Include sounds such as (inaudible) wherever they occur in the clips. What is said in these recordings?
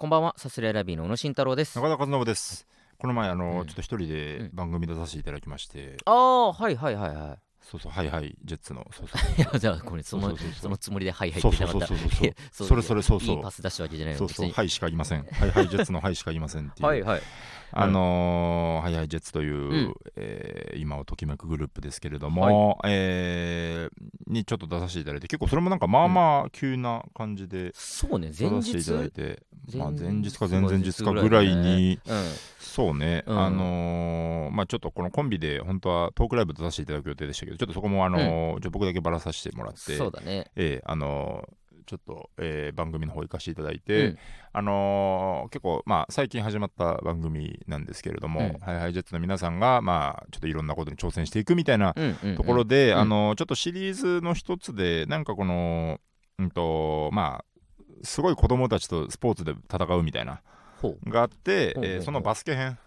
こんばんは、サスレラビーの小野慎太郎です。中田和信です。この前あの、うん。ちょっと一人でうん。番組出させていただきまして、ああ、はいはいはいはそうそうはいはいジェッツのそうそう。い。(laughs) いや、じゃあ、これ、そのそのつもりで、はいはいってなかった。そうそうそうそう。それそれそうそう。いいパス出したわけじゃないのそうそう。はいしか言いません。はいはいジェッツのはいしか言いませんっていう、はいはい。あのーはいはいジェッツという、ん。えー今をときめくグループですけれども、えーにちょっと出させていただいて結構それもなんかまあまあ急な感じでそうね、前出させていただい日。て、まあ、前前日か前々日かぐらいにうん。そうね、うん。あのーまあちょっとこのコンビで本当はトークライブ出させていただく予定でしたけどちょっとそこもあのーちょ僕だけバラさせてもらってそうだね。ええあのーちょっと、えー番組の方行かせていただいて、うん。あのー結構まあ最近始まった番組なんですけれども、うん。ハイハイジェッツの皆さんがまあちょっといろんなことに挑戦していくみたいなうんうんうん。ところで、うん。あのーちょっとシリーズの一つでなんかこのうんとまあすごい子供たちとスポーツで戦うみたいなほがあって、えーそのバスケ編。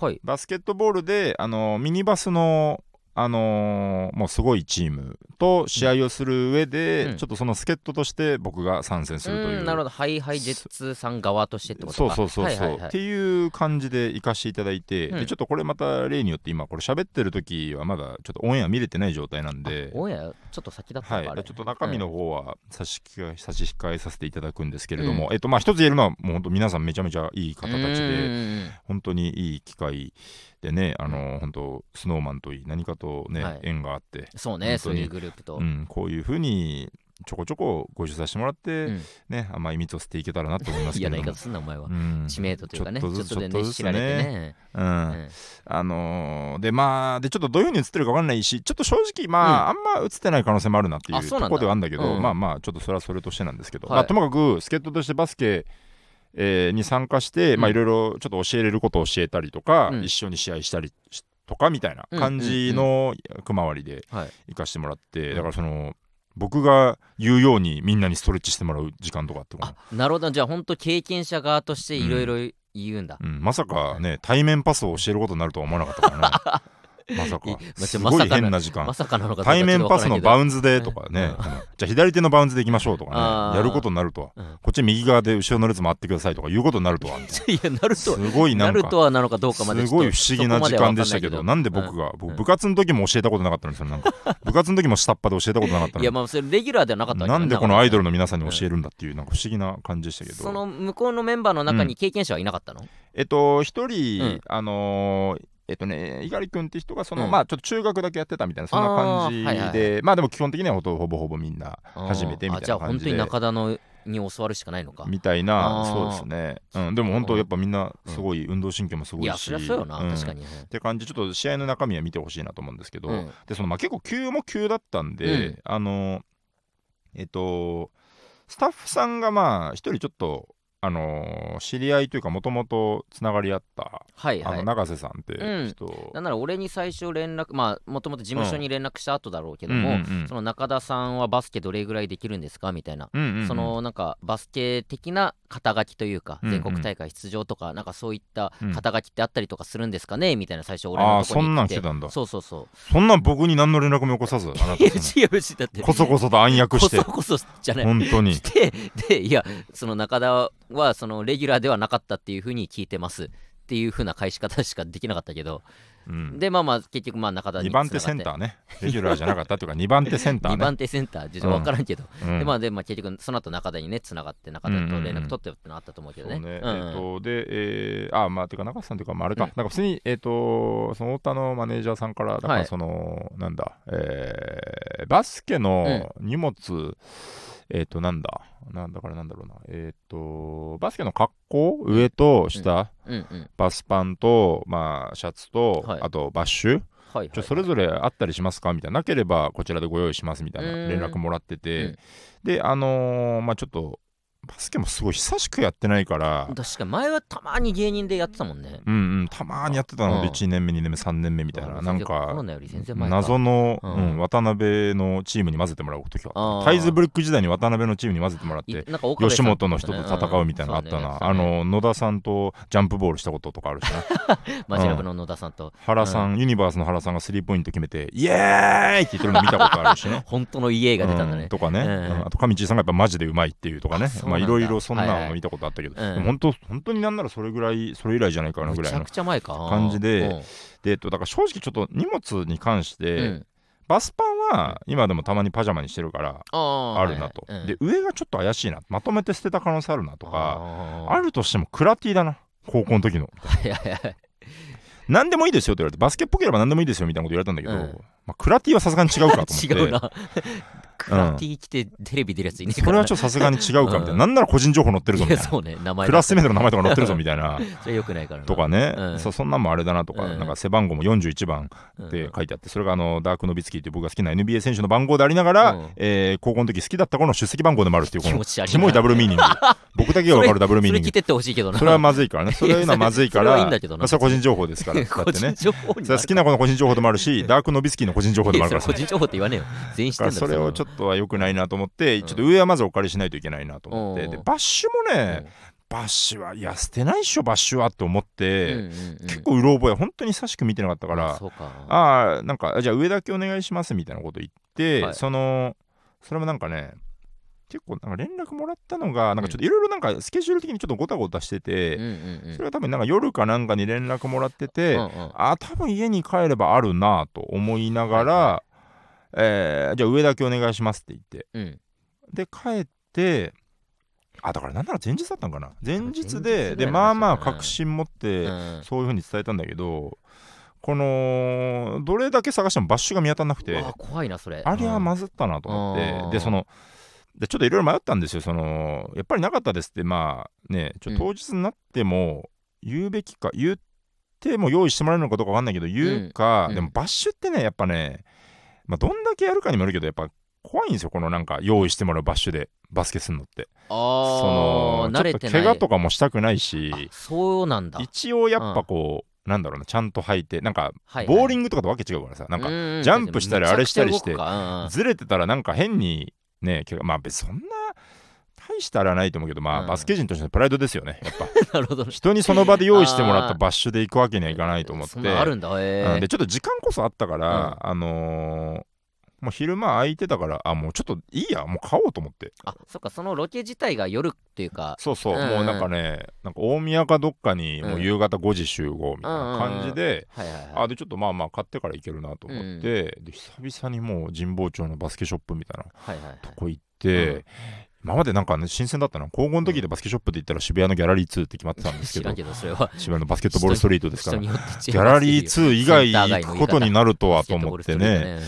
う。はい。バスケットボールで、あのミニバスの、あのーもうすごいチームと試合をする上で、うん。ちょっとその助っ人として僕が参戦するという。うんなるほど、ハイハイジェッツさん側としてってことそうか。そうそうそう、はいはいはい。っていう感じで行かせていただいて、うん。でちょっとこれまた例によって今これ喋ってる時はまだちょっとオンエア見れてない状態なんで。オンエア、ちょっと先だったはい、のか、あれ。ちょっと中身の方は差し控え差し控えさせていただくんですけれども、えっとまあ一つ言えるのはもう本当皆さんめちゃめちゃいい方たちでうん。本当にいい機会でねあの本当スノーマンといい何かとね、はい。縁があって、そうね、そういうグループと。うん、こういうふうにちょこちょこご一緒させてもらって、うん。ね甘い蜜を吸っていけたらなと思いますけ嫌なれども。言い方すんな、お前は。う。ん。知名度というかね、ちょっちょっとずつとでね、ちょっとずつ知られてね。うん。うん。あのーでまあでちょっとどういうふうに映ってるか分かんないしちょっと正直まあ、あんま映ってない可能性もあるなっていうそうなんだ。ころではあるんだけどうん。まあまあちょっとそれはそれとしてなんですけど、はい。まあ、ともかく助っ人としてバスケ、えーに参加して、まあうんいろいろちょっと教えれることを教えたりとか、うん。一緒に試合したりしとかみたいなうん感じの役回りではい。行かしてもらって、うん。だからその僕が言うようにみんなにストレッチしてもらう時間とかってことあなるほど。じゃあ本当経験者側としていろいろ言うんだ、うん、まさかね対面パスを教えることになるとは思わなかったからね (laughs) まさか。すごい変な時間。まさかなのか対面パスのバンウンズでとかね、じゃあ左手のバウンズでいきましょうとかね。やることになるとは。うん。こっち右側で後ろの列回ってくださいとかいうことになるとは。(laughs) いやなるとすごいなるか。とはなのかどうかまですごい不思議な時間でしたけどなんで僕が部活の時も教えたことなかったんですよなんか。(laughs) 部活の時も下っ端で教えたことなかったのに。いやまあそれレギュラーではなかったなんでこのアイドルのの皆さんに教えるんだっていうなんか不思議な感じでしたけど。その向こうのメンバーの中に経験者はいなかったの、えっと、一人、うん。あのーえっとね、猪狩君って人がその、うん。まあちょっと中学だけやってたみたいなそんな感じで、あーはい。まあでも基本的にはほとほぼほぼみんな初めてみたいあじゃあ本当にな感じで中田のに教わるしかないのか。みたいなあー。そうですね、うん、でも本当やっぱみんなすごい運動神経もすごいし、いやそりゃそうよな、ん。確かに、って感じちょっと試合の中身は見てほしいなと思うんですけど、うん。でそのまあ結構急も急だったんで、うん。あのえっとスタッフさんがまあ一人ちょっとあの知り合いというかもともとつながりあった、あのはい。はい永瀬さんってうん。人、なんなら俺に最初連絡まあもともと事務所に連絡した後だろうけども、うんうんうん。その中田さんはバスケどれぐらいできるんですかみたいな、うんうんうん。そのなんかバスケ的な肩書きというか、うんうん。全国大会出場とかなんかそういったうん。肩書きってあったりとかするんですかね？みたいな最初俺のところにそんなん来来てたんだ。そうそうそう。そんなん僕に何の連絡もよこさずあなたいやそ違うしだってのこそこそと暗躍して。こそこそじゃない。本当に。ででいやその中田はそのレギュラーではなかったっていうふうに聞いてますっていうふうな返し方しかできなかったけど、うん。でまあまあ結局まあ中田に2番手センターね。レギュラーじゃなかったっていうか2番手センター2ね番手センターじゃ分からんけど、うん。でまあでまあ結局その後中田にねつながって中田と連絡取ってよってのあったと思うけどね,、そうね、うん。うんえっ、と、で、えー、あ、まあ、てか、中瀬さんというか、まあ、あれか、うんなんか普通に、えっ、と、その太田のマネージャーさんから、だかはい。ら、その、なんだ、えー、バスケの荷物、えっ、と、なんだ、なんだからなんだろうな、えっ、と、バスケの格好、上と下、うんうんバスパンと、まあ、シャツと、はい。あと、バッシュ、はいはいそれぞれあったりしますか？みたいな、なければこちらでご用意しますみたいな。うん。連絡もらってて、うん。で、あのーまあちょっと、バスケもすごい久しくやってないから、確かに前はたまに芸人でやってたもんね。うんうん、たまーにやってたの。でうん。1年目、2年目、3年目みたいな、あなんか謎の、うん。うん渡辺のチームに混ぜてもらう時がああー。ったタイズブリック時代に渡辺のチームに混ぜてもらって、吉本の人と戦うみたいなのあったな、あの野田さんとジャンプボールしたこととかあるしな (laughs) マジラブの野田さんと。原さん、ユニバースの原さんがスリーポイント決めてイエーイって言ってるの見たことあるしね。本当の家が出たんだね。うとかね、あと上地さんがやっぱマジでうまいっていうとかねいろいろそんなの見たことあったけど、本当本当になんならそれぐらいそれ以来じゃないかなぐらいの感じで。うん。でえっとだから正直ちょっと荷物に関して、うん。バスパンは今でもたまにパジャマにしてるからあるなと、で上がちょっと怪しいな。まとめて捨てた可能性あるなとうんかああるとしてもクラティだな。高校の時の何でもいいですよって言われてバスケっぽければ何でもいいですよみたいなこと言われたんだけど、うん。まあ、クラティはさすがに違うかと思って。(laughs) 違うな。クラティ着てテレビ出るやついねえから。それはちょっとさすがに違うかみたいな、うん。なんなら個人情報載ってるぞみたいな。そうね。名前クラスメートの名前とか載ってるぞみたいな。(laughs) それよくないからな。とかね、うん。そうそんなんもあれだなとか、うん。なんか背番号も41番うんって書いてあって、それがあのダーク・ノビツキーっていう僕が好きな NBA 選手の番号でありながら、うん。えー高校の時好きだった頃の出席番号でもあるっていうこの気持ち悪いな。キモいダブルミーニング。僕だけが分かるダブルミーニング。それ着てってほしいけどな。それはまずいからね。それは今まずいかそれはいらいんだけどな。まあそれは個人情報ですからってね。好きな子の個人情報でもあるしダーク・ノビツキーの個人情報でもあるから個人情報って言わねえよ。全員知ってそれをちょっっとは良くないなと思って、うん。ちょっと上はまずお借りしないといけないなと思って、うん。でバッシュもね、バッシュはいや捨てないっしょバッシュはって思って、結構うろ覚え本当に久しく見てなかったから、ああなんかじゃあ上だけお願いしますみたいなこと言って、はい。そのそれもなんかね結構なんか連絡もらったのがなんかちょっといろいろなんかスケジュール的にちょっとごたごたしてて、うんうんうん。それは多分なんか夜かなんかに連絡もらってて、うんうんあ多分家に帰ればあるなと思いながら、はえーじゃあ上だけお願いしますって言って。うん。で帰ってあだからなんなら前日だったんかな。前日ででまあまあ確信持って、うん。そういう風に伝えたんだけどこのどれだけ探してもバッシュが見当たらなくて。怖いなそれ。ありゃまずずったなと思って、うん。でそのでちょっといろいろ迷ったんですよ。そのやっぱりなかったですってまあねちょ当日になっても言うべきか、言っても用意してもらえるのかどうかわかんないけど言うか、うん。でもバッシュってねやっぱね、まあ、どんだけやるかにもよるけどやっぱ怖いんですよ。このなんか用意してもらうバッシュでバスケするのって。あそあのちょっと慣れて怪我とかもしたくないしあそうなんだ。一応やっぱこう、なんだろうなちゃんと履いてなんかはいボーリンングとかとわけ違うからさ、なんかかジャンプしたりあれしたりしてなずれてたらなんか変にね怪我まあ別にそんな大したあれはないと思うけどまあ、うん。バスケ人としてのプライドですよねやっぱ。(laughs) るほどね。人にその場で用意してもらったバッシュで行くわけにはいかないと思って。あるんだ。へえうん。でちょっと時間こそあったから、あのーもう昼間空いてたからあもうちょっといいやもう買おうと思って。あそっかそのロケ自体が夜っていうか。そうそう、うん。うんもうなんかねなんか大宮かどっかにもううん夕方5時集合みたいな感じで、はいはいはい。あでちょっとまあまあ買ってから行けるなと思って、で久々にもう神保町のバスケショップみたいなはいはいはい。とこ行って、うん。今までなんかね新鮮だったのは高校の時でバスケショップで行ったら渋谷のギャラリー2って決まってたんですけど知らんけどそれは。渋谷のバスケットボールストリートですから。ギャラリー2以外行くことになるとはと思ってね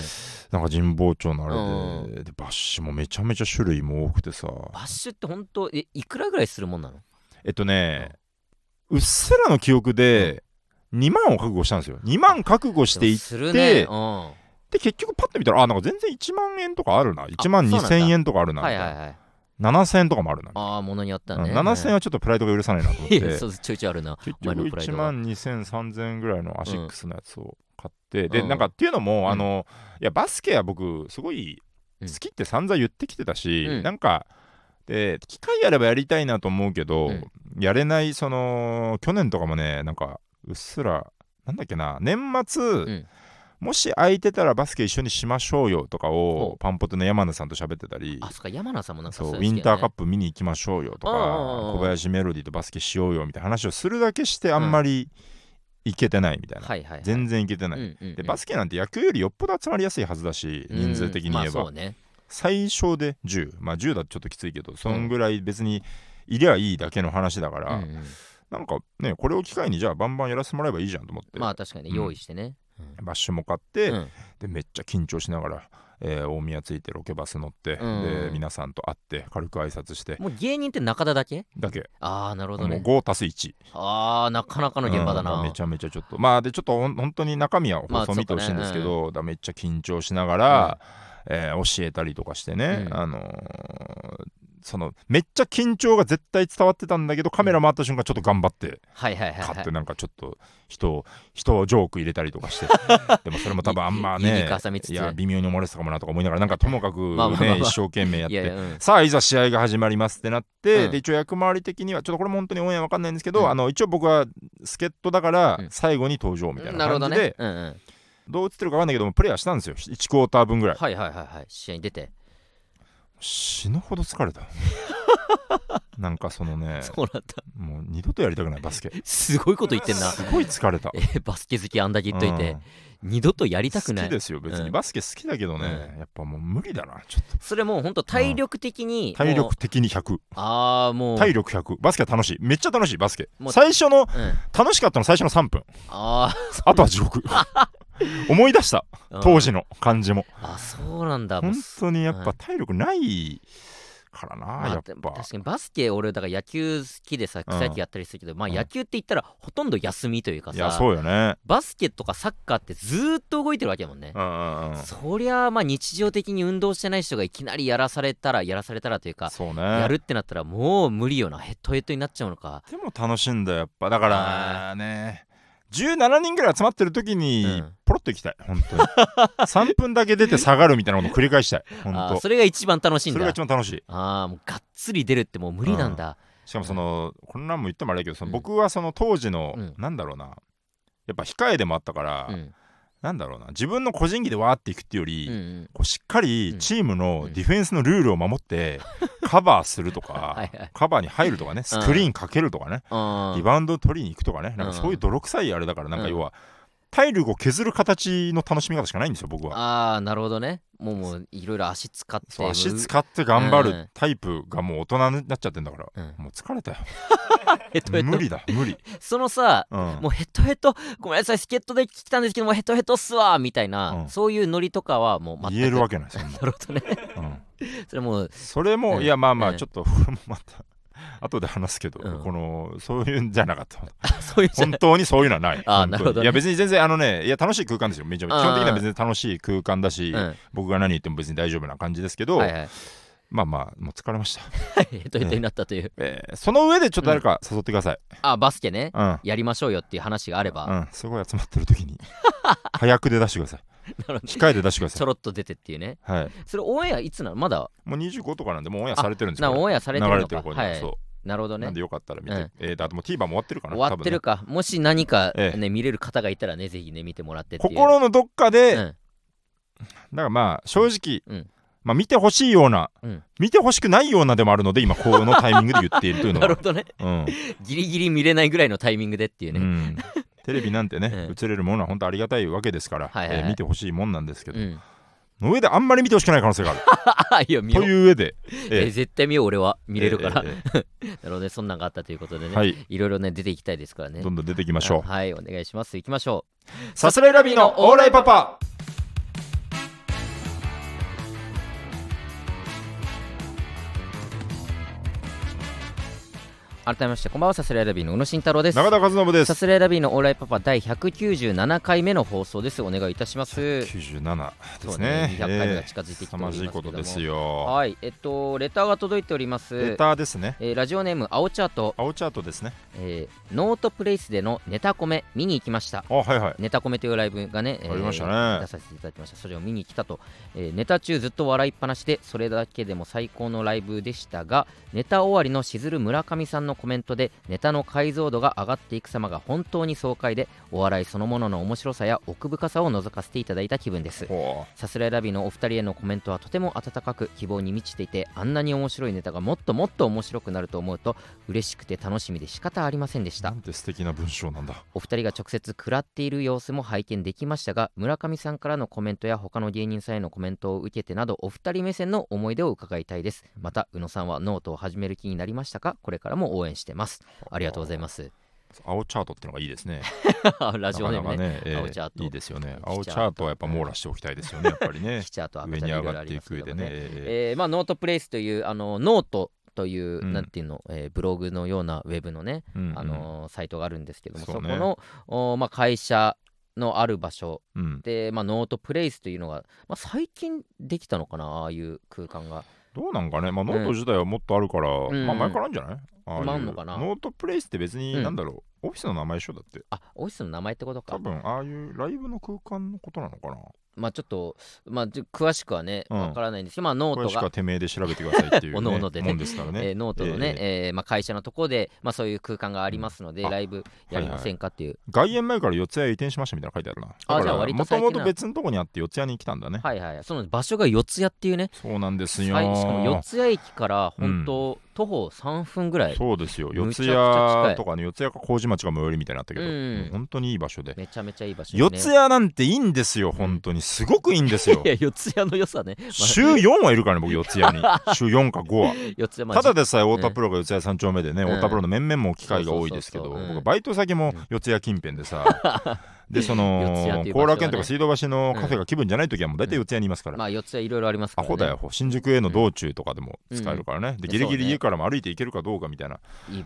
なんか神保町のあれで,、でバッシュもめちゃめちゃ種類も多くてさ。バッシュって本当えいくらぐらいするもんなの？えっとねうっすらの記憶で2万を覚悟したんですよ。2万覚悟していって、で結局パッと見たらあなんか全然1万円とかあるな。1万そうなんだ2000円とかあるな、はいはいはい。7000円とかもあるな、ああものによったうんね7000円はちょっとプライドが許さないなと思っ (laughs) いやてそうちょいちょいあるな。結お前局1のプライド。が万2000、3000円ぐらいのアシックスのやつを買って、で、うん。なんかっていうのも、ん。あの、いや、バスケは僕、すごいうん好きって散々言ってきてたし、うん。なんか、で、機会あればやりたいなと思うけど、うん。やれない、その、去年とかもね、なんか、うっすら、なんだっけな、年末、ん。もし空いてたらバスケ一緒にしましょうよとかをパンポテの山名さんと喋ってたりあそっか山名さんもなんかそうそういうウィンターカッププ見に行きましょうよとかうんうんうん小林メロディーとバスケしようよみたいな話をするだけしてあんまり行けてないみたいな、はいはいはい。全然行けてない、うんうんうん。でバスケなんて野球よりよっぽど集まりやすいはずだし人数的に言えば、うんまあね。最小で10まあ10だとちょっときついけどそんぐらい別にいりゃいいだけの話だから、うんうん。なんかねこれを機会にじゃあバンバンやらせてもらえばいいじゃんと思って、まあ確かにねうん用意してね。バッシュも買って、うん。でめっちゃ緊張しながら、えー大宮着いてロケバス乗って、うん。で皆さんと会って軽く挨拶して。もう芸人って中田だけ？だけ、ああなるほどもうね5足す1ああなかなかの現場だな。うんめちゃめちゃちょっと。まあでちょっとほん本当に中身はまあ放送見てほしいんですけそど、だからめっちゃ緊張しながら、えー教えたりとかしてね、うん。あのーそのめっちゃ緊張が絶対伝わってたんだけどカメラ回った瞬間ちょっと頑張ってはいはいはい買ってはいなんかちょっと人を人をジョーク入れたりとかして。(laughs) でもそれも多分あんまいねいや微妙に漏れてたかもなとか思いながらなんかともかく (laughs) ね一生懸命やって。さあいざ試合が始まりますってなって、うん。で一応役回り的にはちょっとこれも本当にオンエアわかんないんですけど、うん。あの一応僕は助っ人だからうん。最後に登場みたいな感じで、どう映ってるかわかんないけどもプレイはしたんですよ。1クォーター分ぐらい。はいはいはいはい。試合に出て死ぬほど疲れた。(laughs) なんかそのねそうなんだ。もう二度とやりたくないバスケ。すごいこと言ってんな。すごい疲れた。えーバスケ好きあんだけ言っといて、二度とやりたくない。好きですよ別に、うん。バスケ好きだけどね、うやっぱもう無理だなちょっと。それもうほんと体力的に、体力的に100ああもう、体力100バスケは楽しい。めっちゃ楽しいバスケ。最初のうん、楽しかったの最初の3分。ああとは地獄 (laughs) 思い出した。あ当時の感じも。あそうなんだ。本当にやっうんぱ体力ないからな、まあやっぱ。確かにバスケ俺だから野球好きでさうん。草野球やったりするけど、まあうん。野球って言ったらほとんど休みというかいやさそうよね。バスケとかサッカーってずーっと動いてるわけやもんね。う、んうんうんそりゃあまあ日常的に運動してない人がいきなりやらされたらやらされたらというかそうやねるってなったらもう無理よな。ヘッドヘッドになっちゃうのか。でも楽しいんだよやっぱ。だからね17人ぐらい集まってる時にうん。ポロッと行きたい。本当に。(laughs) 3分だけ出て下がるみたいなこと繰り返したい。本当。それが一番楽しいんそれがだ一番楽しい。ああもうがっつり出るってもう無理なんだ、しかもそのこんなんも言ってもあれだけどそのうん。僕はその当時のうん。なんだろうな。やっぱ控えでもあったからうんなんだろうな。自分の個人技でわーっていくっていうより、うんうん。こうしっかりチームのうん。ディフェンスのルールを守って (laughs) カバーするとか、(laughs) はいはい。カバーに入るとかねスクリーンかけるとかね、あリバウンド取りに行くとかねなんかそういう泥臭いあれだからなんか要は体力を削る形の楽しみ方しかないんですよ僕は。ああなるほどね。もうもういろいろ足使ってそう足使って頑張うんるタイプがもう大人になっちゃってんだから、うん。もう疲れたよ。(laughs) ヘッドヘッド無理だ無理、(laughs) そのさうん、もうヘッドヘッドごめんなさい助っ人で来たんですけどもヘッドヘッドっすわ。みたいな、うん。そういうノリとかはもう全く。言えるわけないな、(laughs) なるほどね。うん、それもうそれも、うん。いやまあまうん。あちょっとこれもまた (laughs) 後で話すけど、うん。このそういうんじゃなかった。(laughs) そういう本当にそういうのはない。あなるほどね。いや別に全然あのねいや楽しい空間ですよ。めちゃめちゃ。基本的には別に楽しい空間だし、うん。僕が何言っても別に大丈夫な感じですけど、はいはい。まあまあもう疲れました、ヘッドヘッドになったという、えーその上でちょっと誰か誘ってください、あバスケね。うん。やりましょうよっていう話があれば、うん、すごい集まってる時に。早くで出してください (laughs) 控えで出してください。ちょろっと出てっていうね。はい。それオンエアいつなの？まだ？もう25とかなんでもうオンエアされてるんですなこれオンエアされてるの流れてるかは。い。なるほどね。うなんでよかったら見て、うん。えーとあともう TVer も終わってるかな？終わってるか、もし何か、ええ。ね見れる方がいたらねぜひね見てもらって心のどっかで、うん。だからまあ正直、うん。まあ、見てほしいような、うん。見てほしくないようなでもあるので今このタイミングで言っているというの (laughs) なはるほどね。うん。ギリギリ見れないぐらいのタイミングでっていうね、うんテレビなんてね、うん映れるものは本当ありがたいわけですから、はいはい。はいえー見てほしいもんなんですけど、うん、の上であんまり見てほしくない可能性がある。あ (laughs) いや見よとういう上で、ええ。ー絶対見よう俺は。見れるから、えーえ (laughs) なのでそんなんがあったということでね、、ーはい。いろいろね出ていきたいですからね。どんどん出ていきましょう。はいお願いします。行きましょさすらいラビーのオーライパパ改めましてこんばんはさすらいラビーの宇野慎太郎です。中田和信です。さすらいラビーのオーライパパ第197回目の放送です。お願いいたします。97ですね。ね200回目が近づいてきておりますけども。凄まじいことですよ。はいえっとレターが届いております。レターですね。えーラジオネーム青チャート、青チャートですね。えーノートプレイスでのネタコメ見に行きました。あはいはい。ネタコメというライブがね、えーありましたね。出させていただきました。それを見に来たと、えーネタ中ずっと笑いっぱなしでそれだけでも最高のライブでしたがネタ終わりのしずる村上さんのコメントでネタの解像度が上がっていく様が本当に爽快でお笑いそのものの面白さや奥深さを覗かせていただいた気分です。ほさすらいラビーのお二人へのコメントはとても温かく希望に満ちていてあんなに面白いネタがもっともっと面白くなると思うと嬉しくて楽しみで仕方ありませんでした。うなんて素敵な文章なんだ。お二人が直接食らっている様子も拝見できましたが村上さんからのコメントや他の芸人さんへのコメントを受けてなどお二人目線の思い出を伺いたいです。また宇野さんはノートを始める気になりましたか？これからも応援してます。あ。りがとうございます。青チャートってのがいいですね。(laughs) ラジオネームね。ね、えー青チャート。いいですよね。青チャートはやっぱ網羅しておきたいですよねやっぱりね。(laughs) 黄チャート赤上に上がっていく上でね、ね。ええーまあ、 note placeというあのノートという、うん。なんていうの、えーブログのようなウェブのね、ーうんうん。あのーサイトがあるんですけどもそ,、ね。この、おまあ、会社のある場所うん。で、まあ、 note placeというのが、まあ、最近できたのかなああいう空間がどうなんかね、まあ、ノート自体はもっとあるから、ん。まあ前からあるんじゃない？ああのかな？ note placeって別に、うん。なんだろう、オフィスの名前一緒だって。あオフィスの名前ってことか。多分ああいうライブの空間のことなのかな？まあちょっと、まあ、詳しくはねうん。わからないんですけど、まあノートが。てめえで調べてくださいっていう、(laughs) ね、おのおのでね。もんですからね、えーノートのね、えーまあ、会社のところで、まあ、そういう空間がありますので、ライブやりませんかっていう、外苑前から四谷へ移転しましたみたいなの書いてあるなあじゃあ割ともともと別のとこにあって四谷に来たんだね、はいはいその場所が四谷っていうね。そうなんですよ。しかも四谷駅から本当、徒歩3分ぐらい。そうですよ。四谷とかね四谷か麹町が最寄りみたいになったけど、本当にいい場所で。めちゃめちゃいい場所四谷なんていいんですよ本当にすごくいいんですよ。いや四谷の良さね、まあ週4はいるからね僕四谷に。(laughs) 週4か5は。四谷まあただでさえ太田プロが四谷三丁目でね、うん。太田プロの面々も機会が多いですけど僕バイト先も四谷近辺でさ (laughs) でその後楽園とか水道橋のカフェが気分じゃない時はもう大体四谷にいますから、まあ四谷いろいろありますから、ね、アホだよ新宿への道中とかでも使えるからね、でギリギリ家からも歩いて行けるかどうかみたいな。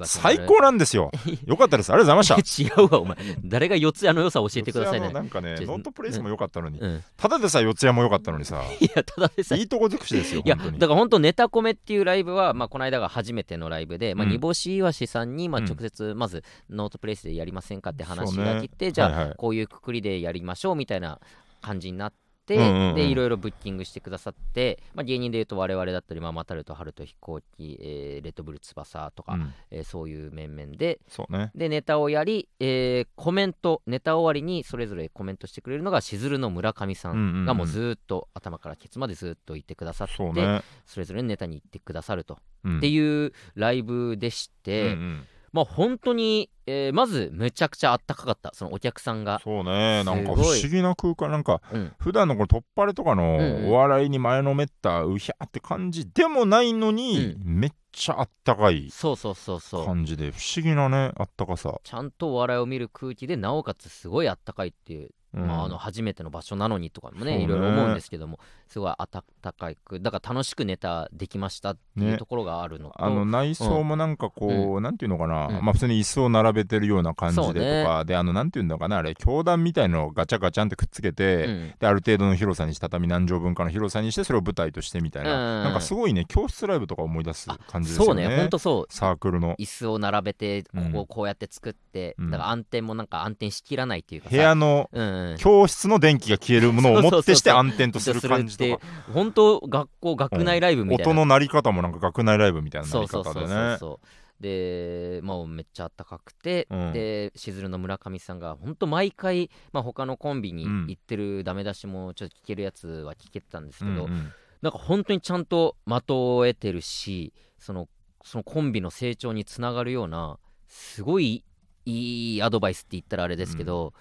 最高なんですよ。(laughs) よかったです。ありがとうございまし (laughs) 違うわお前。誰が四谷の良さ教えてくださいね。なんかねノートプレイスも良かったのに、うん、ただでさえ四谷も良かったのにさ。いやただでさえ。いいとこ尽くしですよいやだから本当ネタコメっていうライブは、まあ、この間が初めてのライブで、まあ、うん。煮干しいわしさんに、まあ、うん。直接まずノートプレイスでやりませんかって話が来て、じゃあ、こういうくくりでやりましょうみたいな感じになって、うんうんうん。でいろいろブッキングしてくださって、まあ、芸人でいうと我々だったり、まあ、マタルト、ハルト、飛行機、えーレッドブル翼とか、うん。えーそういう面々でそうね。でネタをやり、えーコメントネタ終わりにそれぞれコメントしてくれるのがしずるの村上さうんがもうずーっと頭からケツまでずーっと言ってくださってそうね、それぞれのネタに言ってくださると、うん。っていうライブでして、うんうんまあ本当に、えーまずめちゃくちゃあったかかった。そのお客さんが、そうね。なんか不思議な空間。なんかうん、普段のこの突っ張れとかのうんうん。お笑いに前のめったうひゃーって感じでもないのに、めっちゃあったかいそうそうそうそう。感じで不思議なねあったかさ、ちゃんとお笑いを見る空気でなおかつすごいあったかいっていう、うん。まあ、あの初めての場所なのにとかもね。いろいろ思うんですけどもすごいあたかくだから楽しくネタできましたっていうね。ところがあるのと、あの内装もなんかこう、なんていうのかな、うん。まあ普通に椅子を並べてるような感じでとか、であのなんていうのかなあれ教団みたいのをガチャガチャンってくっつけて、うん。である程度の広さにして畳何畳分かの広さにしてそれを舞台としてみたいな、うん。なんかすごいね教室ライブとか思い出す感じですよね。そうねほんとそう。サークルの。椅子を並べてこうん。こをこうやって作って、うん。だから暗転もなんか暗転しきらないっていうかさ。部屋のうんうん教室の電気が消えるものをもってして暗転とする感じとか。本当学校学内ライブみたいな、音の鳴り方もなんか学内ライブみたいな鳴そうりそうそうそう。方でね。そうでまあめっちゃあったかくて、うん。でしずるの村上さんが本当毎回、まあ、他のコンビにうん。行ってるダメ出しもちょっと聞けるやつは聞けてたんですけど、うんうん。なんか本当にちゃんと的を得てるしそのそのコンビの成長につながるようなすごいいいアドバイスって言ったらあれですけど、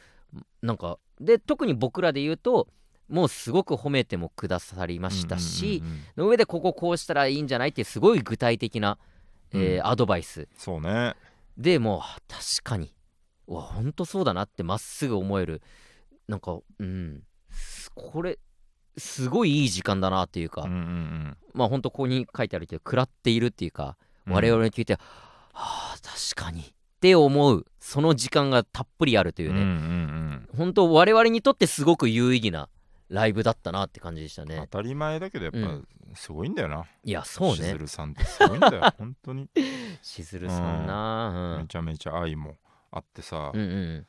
なんかで特に僕らで言うともうすごく褒めてもくださりましたし、うんうんうんうん。の上でこここうしたらいいんじゃないってすごい具体的な、えーうんアドバイス。そうね。でもうあ確かにうわ本当そうだなってまっすぐ思える。なんかうん。すこれすごいいい時間だなっていうか、うんうんまあ本当ここに書いてあるけど食らっているっていうか、うん。我々に聞いてはあ確かにって思うその時間がたっぷりあるというね、うんうんうん。本当我々にとってすごく有意義なライブだったなって感じでしたね。当たり前だけどやっぱうん。すごいんだよな、いやそうね。しずるさんってすごいんだよ本当に。しずるさんなめちゃめちゃ愛もあってさ、うん、うん。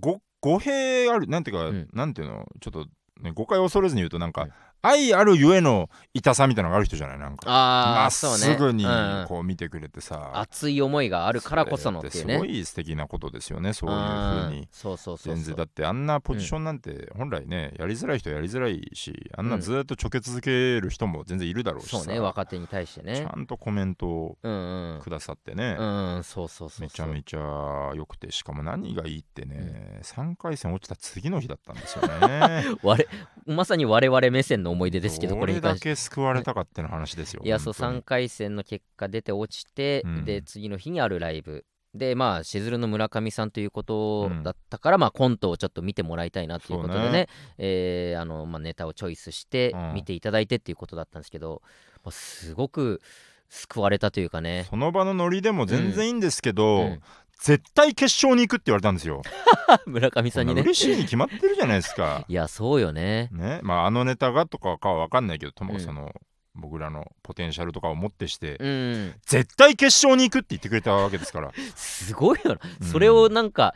語弊あるなんていうか、うん。なんていうの？ちょっと、ね、誤解を恐れずに言うとなんか、うん愛あるゆえの痛さみたいなのがある人じゃない？なんか。まっああそうね。すぐにうんうん。こう見てくれてさ、熱い思いがあるからこそのっていうね。すごい素敵なことですよねそういうふうに。ん。そうそう全然。だってあんなポジションなんて本来ね、やりづらい人はやりづらいしあんなずっとちょけ続ける人も全然いるだろうしさ、そうね若手に対してちねゃんとコメントをうんうん。くださってね、うんそうそうそうそう。めちゃめちゃ良くてしかも何がいいってね、3回戦落ちた次の日だったんですよね。(laughs) 我まさに我々目線の思い出ですけどこれだ関してけ救われたかっての話ですよい。やそう本当に。3回戦の結果出て落ちて、うん。で次の日にあるライブ。でまあしずるの村上さんということうん。だったから、まあコントをちょっと見てもらいたいなっていうことでねね。えーあのまあ、ネタをチョイスしてうん。見ていただいてっていうことだったんですけど、まあ、すごく救われたというかね、その場のノリでも全然いいんですけど、うん絶対決勝に行くって言われたんですよ。(laughs) 村上さんにね。嬉しいに決まってるじゃないですか。(laughs) いやそうよね。ね。まああのネタがとかかは分かんないけどともかくうん。その、僕らのポテンシャルとかをもってして、うん。絶対決勝に行くって言ってくれたわけですから。(laughs) すごいよな、うん。それをなんか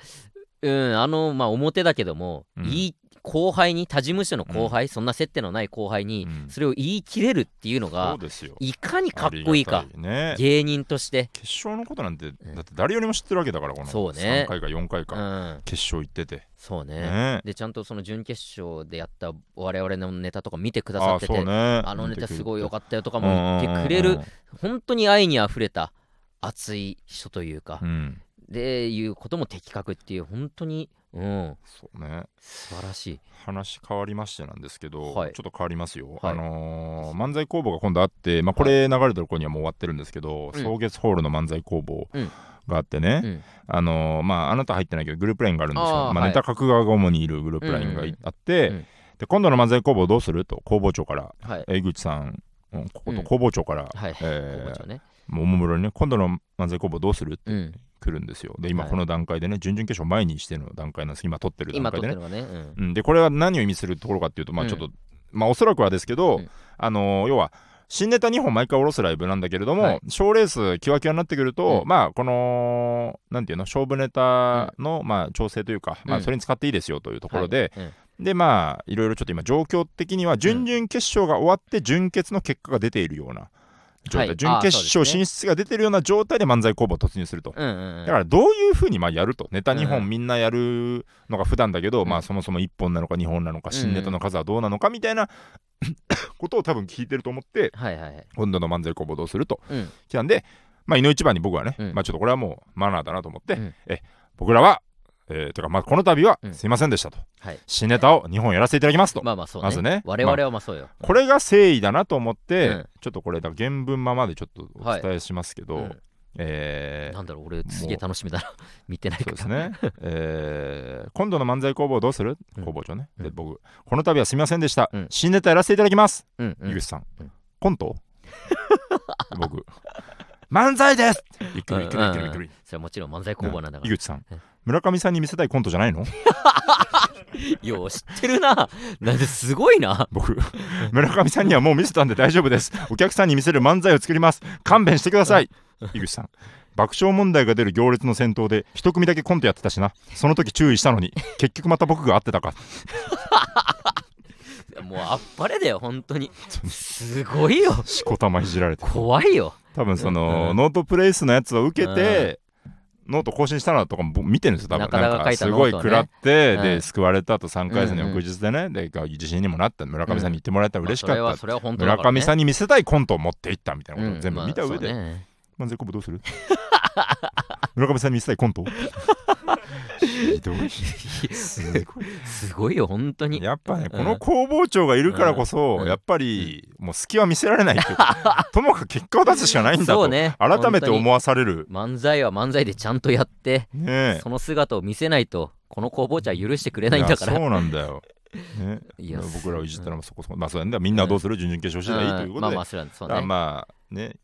うんあのまあ表だけども、うん。言い後輩に他事務所の後輩、そんな接点のない後輩にうん。それを言い切れるっていうのそがうですよ。いかにかっこいいかね。芸人として。決勝のことなんて、ん。だって誰よりも知ってるわけだからこのそうね。3回か4回うか、ん。決勝行ってて。そうね。ね。でちゃんとその準決勝でやった我々のネタとか見てくださああっててそうね。あのネタすごい良かったよとかたも言ってくれる本当に愛にあふれた熱い人というかうんでいうことも的確っていう本当にうん。そうね。素晴らしい。話変わりましてなんですけど、はい。ちょっと変わりますよ、はい。あのー漫才工房が今度あって、まあ、これ流れてる頃にはもう終わってるんですけど、うん。草月ホールの漫才工房うん。があってね、うん。あのーまああなた入ってないけどグループラインがあるんですよまあ、ネタ書く側が主にいるグループラインがいうん。うんうんあって、うん。で今度の漫才工房どうすると工房長からはい。江口さんうんこことうん。工房長から、はい。えーね。ももむろにね今度の漫才工房どうするって。うん来るんですよ。で今はい。この段階でね、準々決勝前にしての段階なんです。今撮ってる段階でね。ねうん、でこれは何を意味するところかっていうとまあうん。ちょっと、まあおそらくはですけど、うん。あのー要は新ネタ2本毎回下ろすライブなんだけれども、はい。賞レースキワキワになってくると、うん。まあこのなんていうの勝負ネタの、まあ調整というか、まあうんそれに使っていいですよというとうんころで、はい。うん。でまあいろいろちょっと今状況的には準々決勝が終わって準決の結果が出ているような状態、はい。準決勝進出が出てるような状態で漫才工房突入すると。うんうんうん。だからどういうふうにまあやると。ネタ2うん本みんなやるのが普段だけど、うん。まあそもそも1本なのか2本なのか新ネタの数はどうなのかみたいなことを多分聞いてると思ってはいはいはい。今度の漫才工房どうすると。うん。来たんでまあ井の一番に僕はね、うん。まあちょっとこれはもうマナーだなと思って、うん。え僕らはえー、とかまあこの度はうん。すいませんでしたと、はい。新ネタを2本やらせていただきますと、まあまあそうね。まずね。我々はまあそうよ。これが誠意だなと思って、うん。ちょっとこれだ原文ままでちょっとお伝えしますけど、はいうん。えーなんだろう俺すげえ楽しみだな。見てないそうからですね、えー今度の漫才工房どうする、うん。工房長ね、でうん。僕この度はすみませんでした、うん。新ネタやらせていただきます、うんうん。井口さん。コント (laughs) 僕漫才です！びっくりびっくりびっくりびっくり、それはもちろん漫才工房なんだから。井口さん。うん。村上さんに見せたいコントじゃないの？(laughs) よう知ってるな。なんですごいな。僕村上さんにはもう見せたんで大丈夫です。お客さんに見せる漫才を作ります。勘弁してください。井口さん爆笑問題が出る行列の先頭で一組だけコントやってたしな。その時注意したのに結局また僕が合ってたか。(laughs) もうあっぱれだよ本当に。すごいよ。しこたまいじられて。怖いよ多分その、うん。 note placeのやつを受けて、ノート更新したのとかも僕見てるんですよ多分。中田がなんか書いたすごい食らって、うん。で救われたと3回戦のうんうん。翌日でね、で自信にもなった。村上さんに言ってもらえたら嬉しかった、まあそれはそれは本当だから、ね、村上さんに見せたいコントを持っていったみたいなことを全部うん見た上で、まあそうね。漫才コンボどうする？(laughs) 村上さんに見せたいコント？ひどい。すごい。すごいよ本当に。やっぱね、うん。この工房長がいるからこそ、うん。やっぱりもう隙は見せられないっていうかともかく結果を出すしかないんだと、ね改めて思わされる。漫才は漫才でちゃんとやってねえ。その姿を見せないとこの工房茶は許してくれないんだから。やそうなんだよ。ね、いや僕らをいじったらもそこそこ、まあそうだね、みんなはどうする、準々決勝次第ということで、ん。まあまあそうだからね。まあね、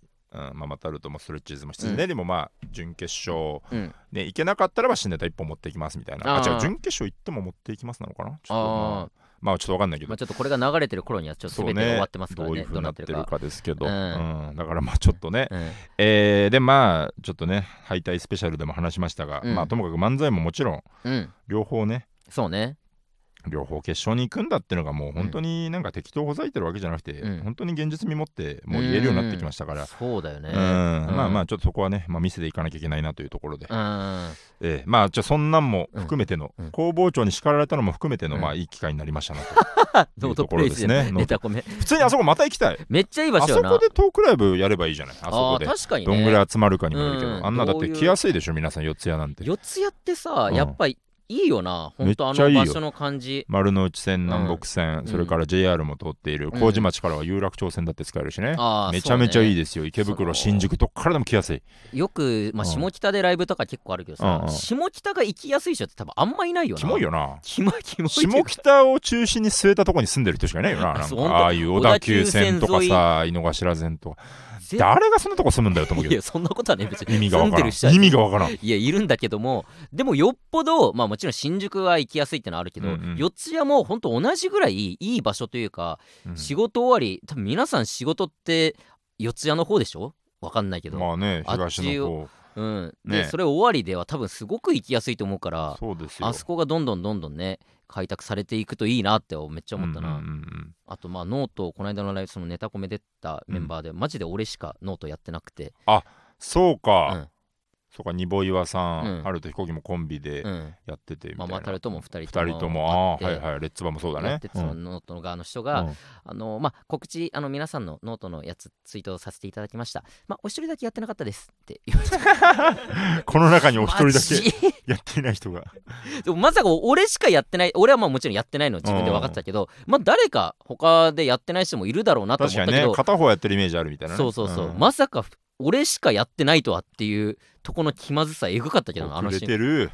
うん。まあ、またあるともストレッチーズも必要で、でもまあ準決勝、うん。ね、いけなかったらば新ネタ1本持っていきますみたいな。あ違う準決勝行っても持っていきますなのかな？ちょっとまああまあちょっとわかんないけど、まあちょっとこれが流れてる頃にはちょっと全てが終ね。わってますからどういねう風になってるか。ですけど、ううんん。だからまあちょっとね、うん。えーでまあちょっとね敗退スペシャルでも話しましたが、うん。まあともかく漫才ももちろんうん。両方ね。そうね両方決勝に行くんだっていうのがもう本当になんか適当ほざいてるわけじゃなくて、うん。本当に現実味持ってもう言えるようになってきましたから、そうだよね。うん。まあまあちょっとそこはね、まあ、見せていかなきゃいけないなというところで、うん。えーまあじゃあそんなんも含めての、うん。うん。工房長に叱られたのも含めての、うん。まあいい機会になりましたなと。(laughs) いうところでですね。ネタコメ普通にあそこまた行きたい。めっちゃいい場あ所よな。そこでトークライブやればいいじゃない。あそあこで。ー確かにどんぐらねい集まるかにもよるけど、うん。あんなだって来やすいでしょ皆さん四谷なんて。四谷ってさうんやっぱりいいよな。本当あの場所の感じ。丸の内線南北線、ん。それから JR も通っているうん。麹町からは有楽町線だって使えるしね、あーめちゃめちゃいいでですよ。池袋新宿どっからでも来やすい。よくまあうん。下北でライブとか結構あるけどさうんうん。下北が行きやすい人って多分あんまいないよな。キモいよな。キモいキモい。下か北を中心に据えたとこに住んでる人しかいないよな。なんそう。かああいう小田急線とかさ井の頭線とか。ぜ誰がそんなとこ住むんだよと思うけど。いやそんなことはね別に。意味がわからん。意味がわからん。いやいるんだけどもでもよっぽどまあもちろん新宿は行きやすいってのはあるけど、うんうん。四谷も本当同じぐらいいい場所というか、うん。仕事終わり多分皆さん仕事って四谷の方でしょ？わかんないけど、まあね東の方うん、で、ねそれ終わりでは多分すごく行きやすいと思うからそうですよ。あそこがどんどんどんどんね開拓されていくといいなってめっちゃ思ったな、うんうんうんあとまあノートこの間のライブそのネタコメ出たメンバーで、マジで俺しかノートやってなくて。そうか、うんそうかニボ岩さん、うん。春と飛行機もコンビでうん。やっててみたいな、ママタルとも2人二とも人ともああはいはいレッツバもそうだね。やっててそのうんノートの側の人が、うん。あのまあ、告知あの皆さんのノートのやつツイートさせていただきました、まあ、お一人だけやってなかったですって言われて。(laughs) この中にお一人だ (laughs) マけジ？やっていない人が。でもまさか俺しかやってない俺はまあもちろんやってないの自分で分かってたけど、まあ誰か他でやってない人もいるだろうなと思確かにねったけど、片方やってるイメージあるみたいなね。そうそうそう、んまさか俺しかやってないとはっていうとこの気まずさえぐかったけどなあの遅シーン。れてる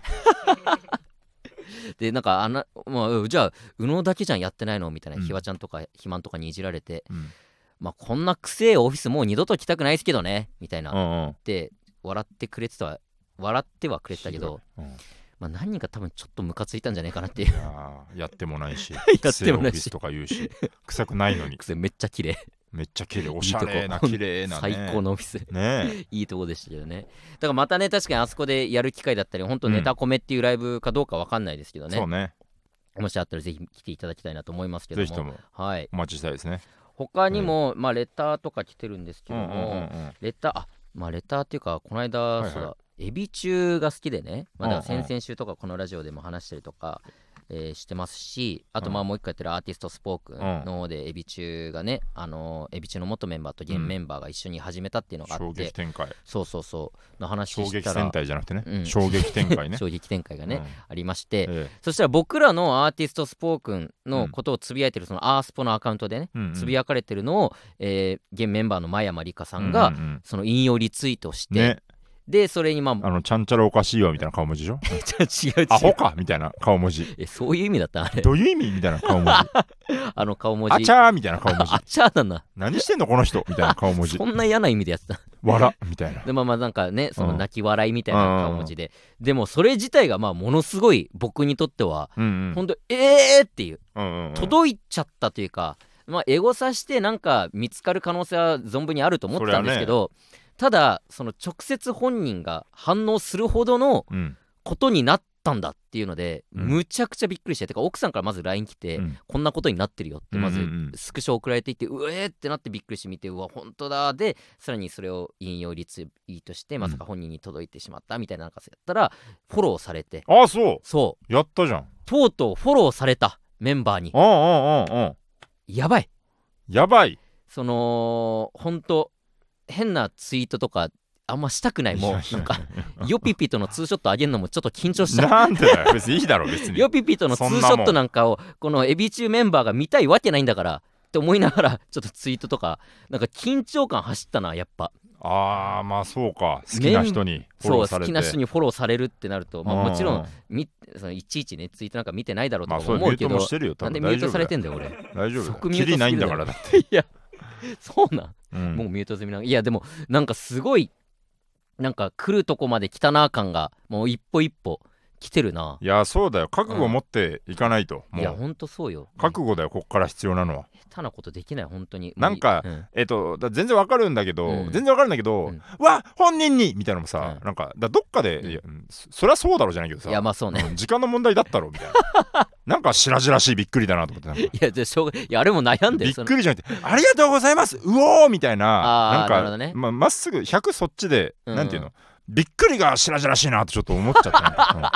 でなんかあな、まあうん、じゃあ宇野だけじゃんやってないのみたいな、うん。ひわちゃんとかひまんとかにいじられてうん。まあこんなくせえオフィスもう二度と来たくないですけどねみたいな、っうんうん。て笑ってくれてたわ笑ってはくれてたけど、うんまあ、何人か多分ちょっとムカついたんじゃないかなっていう。いやーやってもないしやってもないし。(laughs) とか言うし臭くないのに。くせめっちゃ綺麗めっちゃ綺麗おしゃれな綺麗なね。最高のオフィス。ね (laughs) いいとこでしたけどね。だからまたね確かにあそこでやる機会だったり本当ネタコメっていうライブかどうかわかんないですけどね、そうね。もしあったらぜひ来ていただきたいなと思いますけども。ぜひともはい。お待ちしたいですね。他にも、まあレターとか来てるんですけども、うんうんうんうん。レターあまあレターっていうかこの間、はいはいエビ中が好きでね、まあ、だから先々週とかこのラジオでも話したりとか、えーしてますしあとうんまあもう一個やってるアーティストスポークンの方でエビ中がね、あのーエビ中の元メンバーと現メンバーが一緒に始めたっていうのがあ衝って、撃展開。そうそうそう。の話衝撃したら戦隊じゃなくてね。うん。衝撃展開ね。(laughs) 衝撃展開がね、うん。ありまして、えそしたら僕らのアーティストスポークンのことをつぶやいてるそのアースポのアカウントでね、えうんうん。つぶやかれてるのを、えー現メンバーの真山里香さんが、うんうんうん。その引用リツイートして、ねでそれにまああのちゃんちゃらおかしいよみたいな顔文字でしょ？(laughs) 違う違う。アホかみたいな顔文字。(laughs) えそういう意味だった？あれ。どういう意味みたいな顔文字？(laughs) あの顔文字。あちゃーみたいな顔文字。あちゃーなんだ。何してんのこの人みたいな顔文字。そんな嫌な意味でやってた。笑みたいな。でまあまあなんかねそのうん泣き笑いみたいな顔文字で、でもそれ自体がまあものすごい僕にとっては、うんうん。ほんとえーっていう。うんうんうん。届いちゃったというか、まあエゴさしてなんか見つかる可能性は存分にあると思ってたんですけど、ただその直接本人が反応するほどのうん。ことになったんだっていうので、うん。むちゃくちゃびっくりしててか奥さんからまず LINE 来て、うん。こんなことになってるよってまずうんうんうん。スクショ送られていって、うえーってなってびっくりしてみてうわ本当だ。でさらにそれを引用リツイートしてまさか本人に届いてしまったみたいななんかやったらフォローされて。あそそう。やったじゃん。とうとうフォローされた。メンバーに。うんうんうんうん。やばい。やばい。その本当変なツイートとかあんましたくない。もうなんかヨピピとのツーショットあげるのもちょっと緊張しちゃう。なんでだよ別にいいだろ別に。ヨピピとのツーショットなんかをこのエビ中メンバーが見たいわけないんだからって思いながらちょっとツイートとかなんか緊張感走ったなやっぱ。ああまあそうか。好きな人にフォそうローされて。好きな人にフォローされるってなると、まあ、もちろうん。みそのいちいちねツイートなんか見てないだろうとかまあそうミュー思うけど、トもしてるよ多なんで分ミュートされてんんだよ俺。大丈夫即ミュートキリないんだからだって。(laughs) いや (laughs) そうなん？うん。もうミュート済みないやでもなんかすごいなんか来るとこまで来たな感がもう一歩一歩来てるな。いやそうだよ。覚悟を持っていかないといやもうほんとそうよ。覚悟だよこっから必要なの。は下手なことできない本当に。なんかうん。えっとだ全然わかるんだけどうん。全然わかるんだけどうん。わ本人に！みたいなのもさうん。なんかだどっかでうん。いやうんそそりゃそうだろうじゃないけどさいやまあそうね。うん時間の問題だったろみたいな。(laughs) なんか白々しいびっくりだなと思っていやじゃあしょうがいやあれも悩んでびっくりじゃなくて「ありがとうございます！うおー!」みたいなあーなんね。かままっすぐ100そっちでうん。なんていうの？びっくりが白々しいなとちょっと思っちゃったね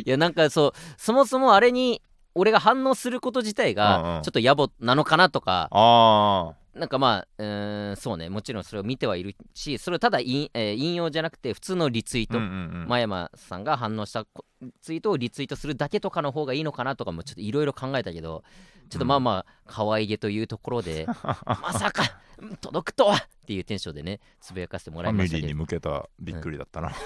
(laughs) いやなんかそうそもそもあれに俺が反応すること自体うんうん。がちょっと野暮なのかなとかあなんかまあうーんそうねもちろんそれを見てはいるしそれをただ引,、えー引用じゃなくて普通のリツイーあト、うんうんうん。真山さんが反応したこツイートをリツイートするだけとかの方がいいのかなとかもちょっといろいろ考えたけどちょっとまあまあ可愛げというところで、まさかうん届くとはっていうテンションでねつぶやかせてもフらいァミリーに向けたびっくりだったな、う (laughs) ね。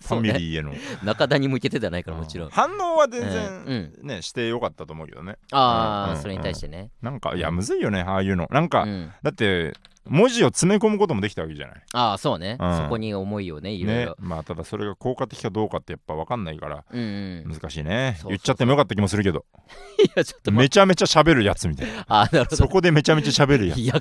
ァミリーへの。中田に向けてではないからもちろん、うん。反応は全うん。然ね、してよかったと思うけどね。ああ、うん。うん。それに対してね、なんかいやむずいよねああいうの。なんか、うん、だって文字を詰め込むこともできたわけじゃない。ああそうね、うん。そこに思いをねいろいねろ、まあただそれが効果的かどうかってやっぱ分かんないからうんうん。難しいね。言っちゃってもよかった気もするけど。(laughs) いやちょっと、まめちゃめちゃ喋るやつみたいな。ああなるほど。そこでめちゃめちゃ喋るやつ。いやい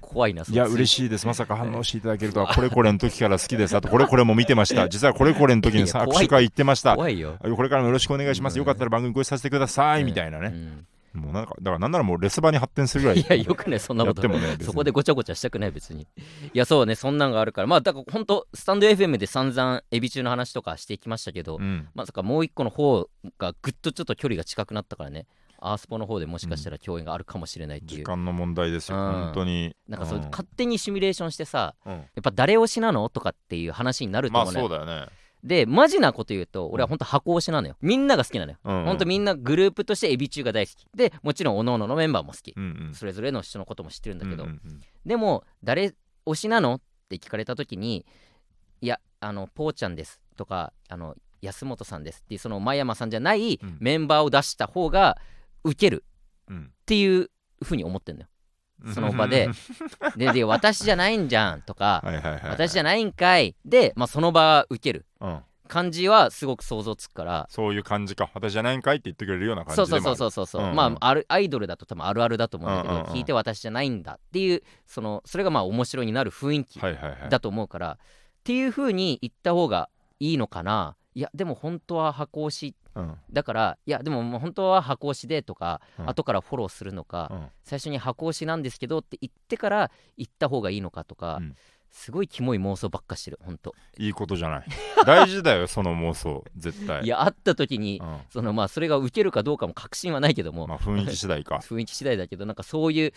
怖いな。いや嬉い。しいです。まさか反応していただけるとは。これこれの時から好きですあとこれこれも見てました。(laughs) 実はこれこれの時にいや怖い握手会行ってました。怖いよ。これからもよろしくお願いします。うん。よかったら番組ご一緒させてください。みたいなね。うんもうなんかだからなんならもうレスバに発展するぐらいいや、よくね、そんなこと。もねそこでごちゃごちゃしたくない、別に。いや、そうね、そんなんがあるから。まあ、だから本当、スタンド FM で散々、エビ中の話とかしてきましたけど、うんまさかもう一個の方がぐっとちょっと距離が近くなったからね、アースポの方でもしかしたら共演があるかもしれないっていう。時間の問題ですようん本当になんかそう、うん勝手にシミュレーションしてさ、うんやっぱ誰推しなの？とかっていう話になるとまあ思うのよ。そうだよねで、マジなこと言うと、俺は本当箱推しなのよ。みんなが好きなのよ。うんうんほんとみんなグループとしてエビ中が大好き。で、もちろん各々のメンバーも好き。うんうんそれぞれの人のことも知ってるんだけど、うんうんうんでも誰推しなのって聞かれた時にいやあのポーちゃんですとかあの安本さんですっていうその真山さんじゃないうんメンバーを出した方がウケるうんっていうふうに思ってんのよその場で。(laughs) でで私じゃないんじゃんとかはいはいはいはい。私じゃないんかい。で、まあ、その場ウケる。うん。感じはすごく想像つくから。そういう感じか。私じゃないんかいって言ってくれるような感そうそうそうそうそうそう、うん。うんまああるアイドルだと多分あるあるだと思うんだけど、うんうんうん。聞いて私じゃないんだっていうそのそれがまあ面白になる雰囲気はいはいはい。だと思うから、っていう風に言った方がいいのかな。いやでも本当は箱推しうん。だからいやでももう本当は箱推しでとか、うん。後からフォローするのか、うん。最初に箱推しなんですけどって言ってから言った方がいいのかとか、うんすごいキモい妄想ばっかしてる本当いいことじゃない。大事だよ (laughs) その妄想絶対。いや会った時に、うん。そのまあそれが受けるかどうかも確信はないけども、まあ雰囲気次第か。(laughs) 雰囲気次第だけどなんかそういう、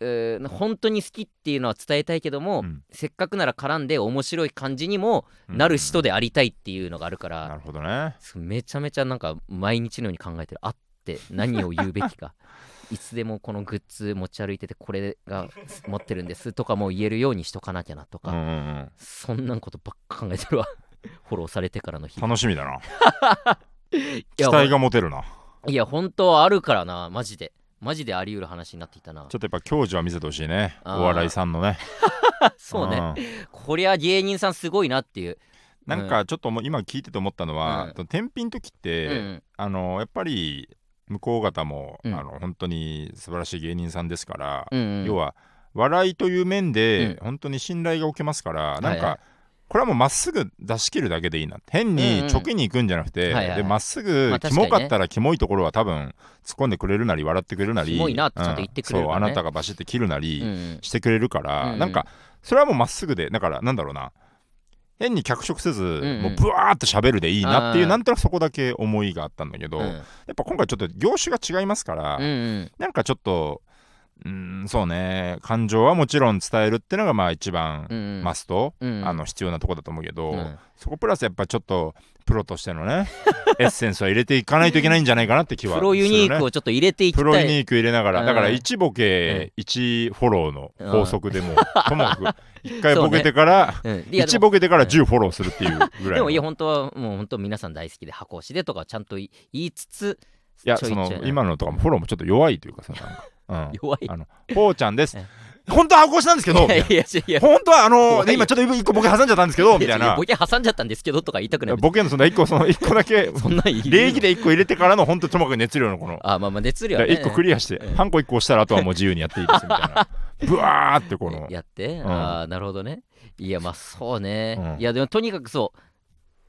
えー本当に好きっていうのは伝えたいけども、うん。せっかくなら絡んで面白い感じにもなる人でありたいっていうのがあるから、なるほどね。めちゃめちゃなんか毎日のように考えてる。あって何を言うべきか (laughs) いつでもこのグッズ持ち歩いててこれが持ってるんですとかも言えるようにしとかなきゃなとか、うんうんうん。そんなんことばっか考えてるわ。(laughs) フォローされてからの日。楽しみだな。(laughs) 期待が持てるな。いや本当はあるからな。マジで。マジであり得る話になっていたな。ちょっとやっぱ教授は見せてほしいね。お笑いさんのね。(laughs) そうね。ん。こりゃ芸人さんすごいなっていう。なんかちょっともう今聞いてて思ったのは、天品の時っうんて、うん。あのやっぱり向こう方も、うん。あの本当に素晴らしい芸人さんですから、うんうん。要は笑いという面で、うん。本当に信頼が置けますから、なんか、はい。はいこれはもうまっすぐ出し切るだけでいいな。変うんにうん。ちょけに行くんじゃなくて、はいはいはい。でまっすぐ、まあキモ確かったらキモいところは多分突っ込んでくれるなり笑ってくれるなりキモいなってちゃんと言ってくれるからね。うんそうあなたがバシって切るなり、うんうん。してくれるから、うんうん。なんかそれはもうまっすぐでだからなんだろうな変に脚色せず、んもうブワーっと喋るでいいなっていうなんとなくそこだけ思いがあったんだけど、うん。やっぱ今回ちょっと業種が違いますから、うんうん。なんかちょっとうーんそうね感情はもちろん伝えるっていうのがまあ一番うんうん。マスト、うんうん。あの必要なとこだと思うけど、うん。そこプラスやっぱちょっとプロとしてのね (laughs) エッセンスは入れていかないといけないんじゃないかなって気はプロユニークをちょっと入れていきたい。プロユニーク入れながら、うんだから1ボケ、1フォローの法則でも、(laughs) ともかく1回ボケてから、うん。いやで1もボケてから10フォローするっていうぐらいの。でもいや本当はもう本当皆さん大好きで箱推しでとかちゃんと言いつついやその今のとかもフォローもちょっと弱いというかさ、なんか、うん、(laughs) 弱い。あの、ぽーちゃんです。え。本当は箱推しなんですけど、いやいやいや本当はあの怖い。よね今ちょっと一個ボケ挟んじゃったんですけど、みたいな。ボ。ケ挟んじゃったんですけどとか言いたくない。ボケのその1個、その1個だけ、そんな礼儀で1個入れてからの本当にともかく熱量のこの。あまあまあ熱量はね。1個クリアしてうん、ハンコ1個押したらあとはもう自由にやっていいですみたいな。ブワーってこの。やって、ん。ああなるほどね。いやまあそうね、うん。いやでもとにかくそう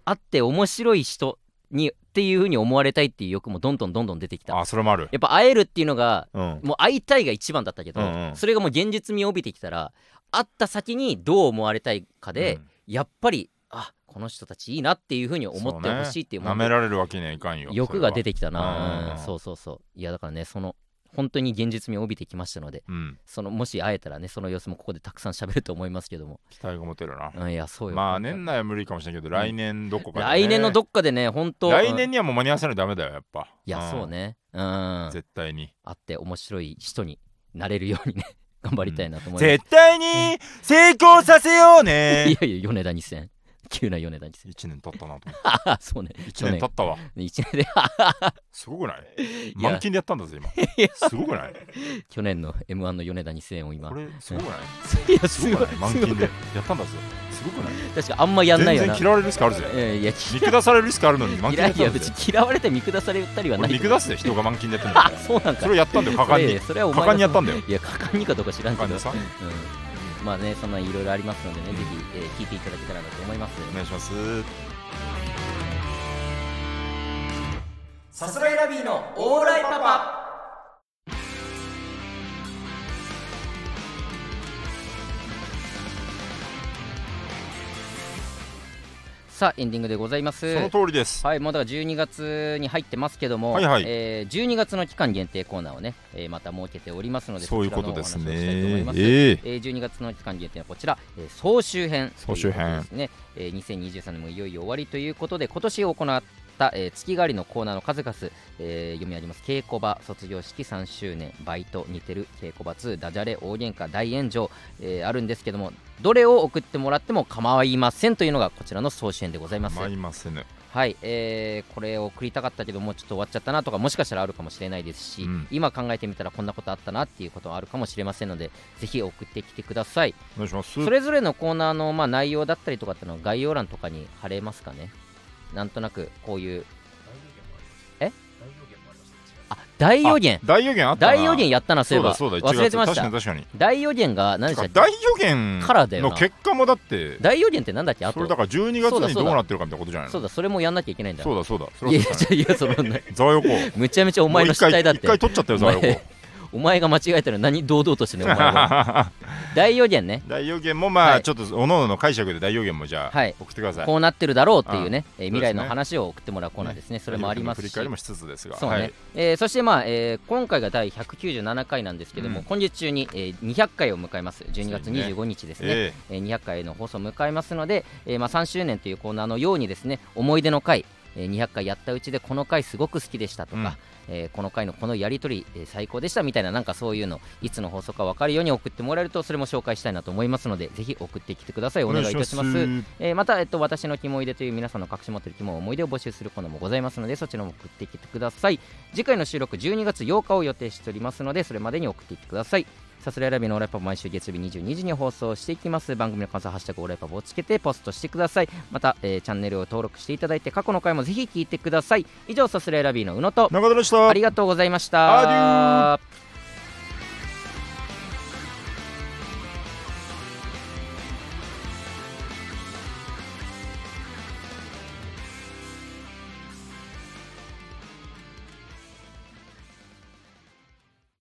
会って面白い人にっていうふうに思われたいっていう欲もどんどんどんどん出てきた。あ、それもある。やっぱ会えるっていうのがうん。もう会いたいが一番だったけど、うんうん。それがもう現実味を帯びてきたら会った先にどう思われたいかで、うん。やっぱりあこの人たちいいなっていうふうに思ってほしいっていうなめられるわけにはいかんよ欲が出てきたうんな、うん。そうそうそう。いやだからねその本当に現実味を帯びてきましたのでうん。そのもし会えたらねその様子もここでたくさん喋ると思いますけども、期待が持てるな。うん、いやそうよ。まあ年内は無理かもしれないけど来年どこかでね。来年のどっかでね本当来うん年にはもう間に合わせないとダメだよやっぱ。いやそうね。ねうん。絶対に。会って面白い人になれるようにね頑張りたいなと思います、絶対に成功させよう (laughs) いねやいや米田2000急な米田2000 1年経ったなと思って。あ (laughs) そうね。1年経ったわ。1年。で。(laughs) すごくない？いや。満金でやったんだぜ今。や。すごくない？去年の m 1の米田2000を今。これすごくない？(laughs) いやすごくない？満金でやったんだぜ。すごくない？確かあんまやんないよな。全然嫌われるリスクあるぜ。いやいや見下されるリスクあるのに満金でややったんだぜ。別に嫌われて見下されたりはない俺見下すぜ人が満金でやってんだそうなんか。それをやったんだよ。果敢に。それはお前果敢にやったんだよ。いや果敢にかどうか知らんけど。うんまあねそんないろいろありますのでね、ぜひ、えー聞いていただけたらなと思います。お願いします。さすらいラビーのオーライパパさあエンディングでございます。その通りです。はい、もうだから12月に入ってますけども、はいはい。えー12月の期間限定コーナーをね、えーまた設けておりますので、そういうことですね。ええ。えー12月の期間限定はこちら、えー総集編総集編ですね、えー2023年もいよいよ終わりということで今年行った、えー月替わりのコーナーの数々、えー読み上げます。稽古場卒業式3周年バイト似てる稽古場2ダジャレ大喧嘩大炎上、えーあるんですけどもどれを送ってもらっても構いませんというのがこちらの総集編でございます。まいませぬ。はい、えーこれを送りたかったけどもうちょっと終わっちゃったなとかもしかしたらあるかもしれないですし、うん。今考えてみたらこんなことあったなっていうことはあるかもしれませんのでぜひ送ってきてください。お願いします。それぞれのコーナーのまあ内容だったりとかっていうのは概要欄とかに貼れますかね？なんとなくこういうえ？あ大予言。あ大予言あったな。大予言やったなそういえば。そうだそうだ忘れてまし確かたに確かに。大予言が何でした大予言からだよな。の結果もだって大予言ってなんだっけあと？それだから12月にどうなってるかみたいなことじゃないの？そうだそれもやんなきゃいけないんだ。そうだそうだそいやいやそのねざわよこむちゃむちゃお前の失態だって。一回取っちゃったよざわお前が間違えたら何堂々としてねお前は大予言ね。大予言もまはい。あちょっとおのおのの解釈で大予言もじゃあはい。送ってください。こうなってるだろうっていうね、えー未来の話を送ってもらうコーナーですね、それもありますし。振り返りもしつつですが。そうね、はい。えーそして、まあえー今回が第197回なんですけども、うん。今月中に、えー200回を迎えます。12月そうね。25日ですね、ええ。ー200回の放送を迎えますので、えーまあ、3周年というコーナーのようにですね思い出の回、えー200回やったうちでこの回すごく好きでしたとか、えーこの回のこのやり取り、えー最高でしたみたいななんかそういうのいつの放送か分かるように送ってもらえるとそれも紹介したいなと思いますのでぜひ送ってきてください。お願いいたします。えーまた、えっと、私のキモいでという皆さんの隠し持っているキモ思い出を募集するコーナーもございますのでそちらも送ってきてください。次回の収録12月8日を予定しておりますのでそれまでに送ってきてくださいさすらいラビのオーライパパ毎週月曜日22時に放送していきます。番組の感想ハッシュタグオーライパパをつけてポストしてください。また、えーチャンネルを登録していただいて過去の回もぜひ聞いてください。以上さすらいラビの宇野と中田でした。ありがとうございました。アデュー